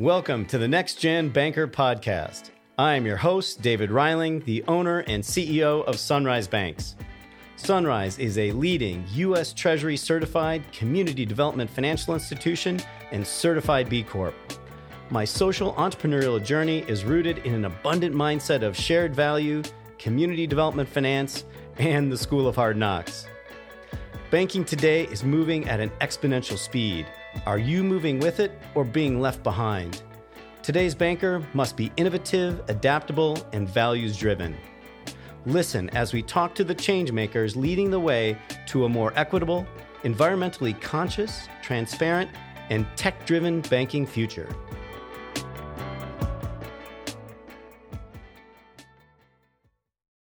Welcome to the Next Gen Banker Podcast. I am your host, David Reiling, the owner and CEO of Sunrise Banks. Sunrise is a leading U.S. Treasury certified community development financial institution and certified B Corp. My social entrepreneurial journey is rooted in an abundant mindset of shared value, community development finance, and the School of Hard Knocks. Banking today is moving at an exponential speed. Are you moving with it or being left behind? Today's banker must be innovative, adaptable, and values driven. Listen as we talk to the changemakers leading the way to a more equitable, environmentally conscious, transparent, and tech driven banking future.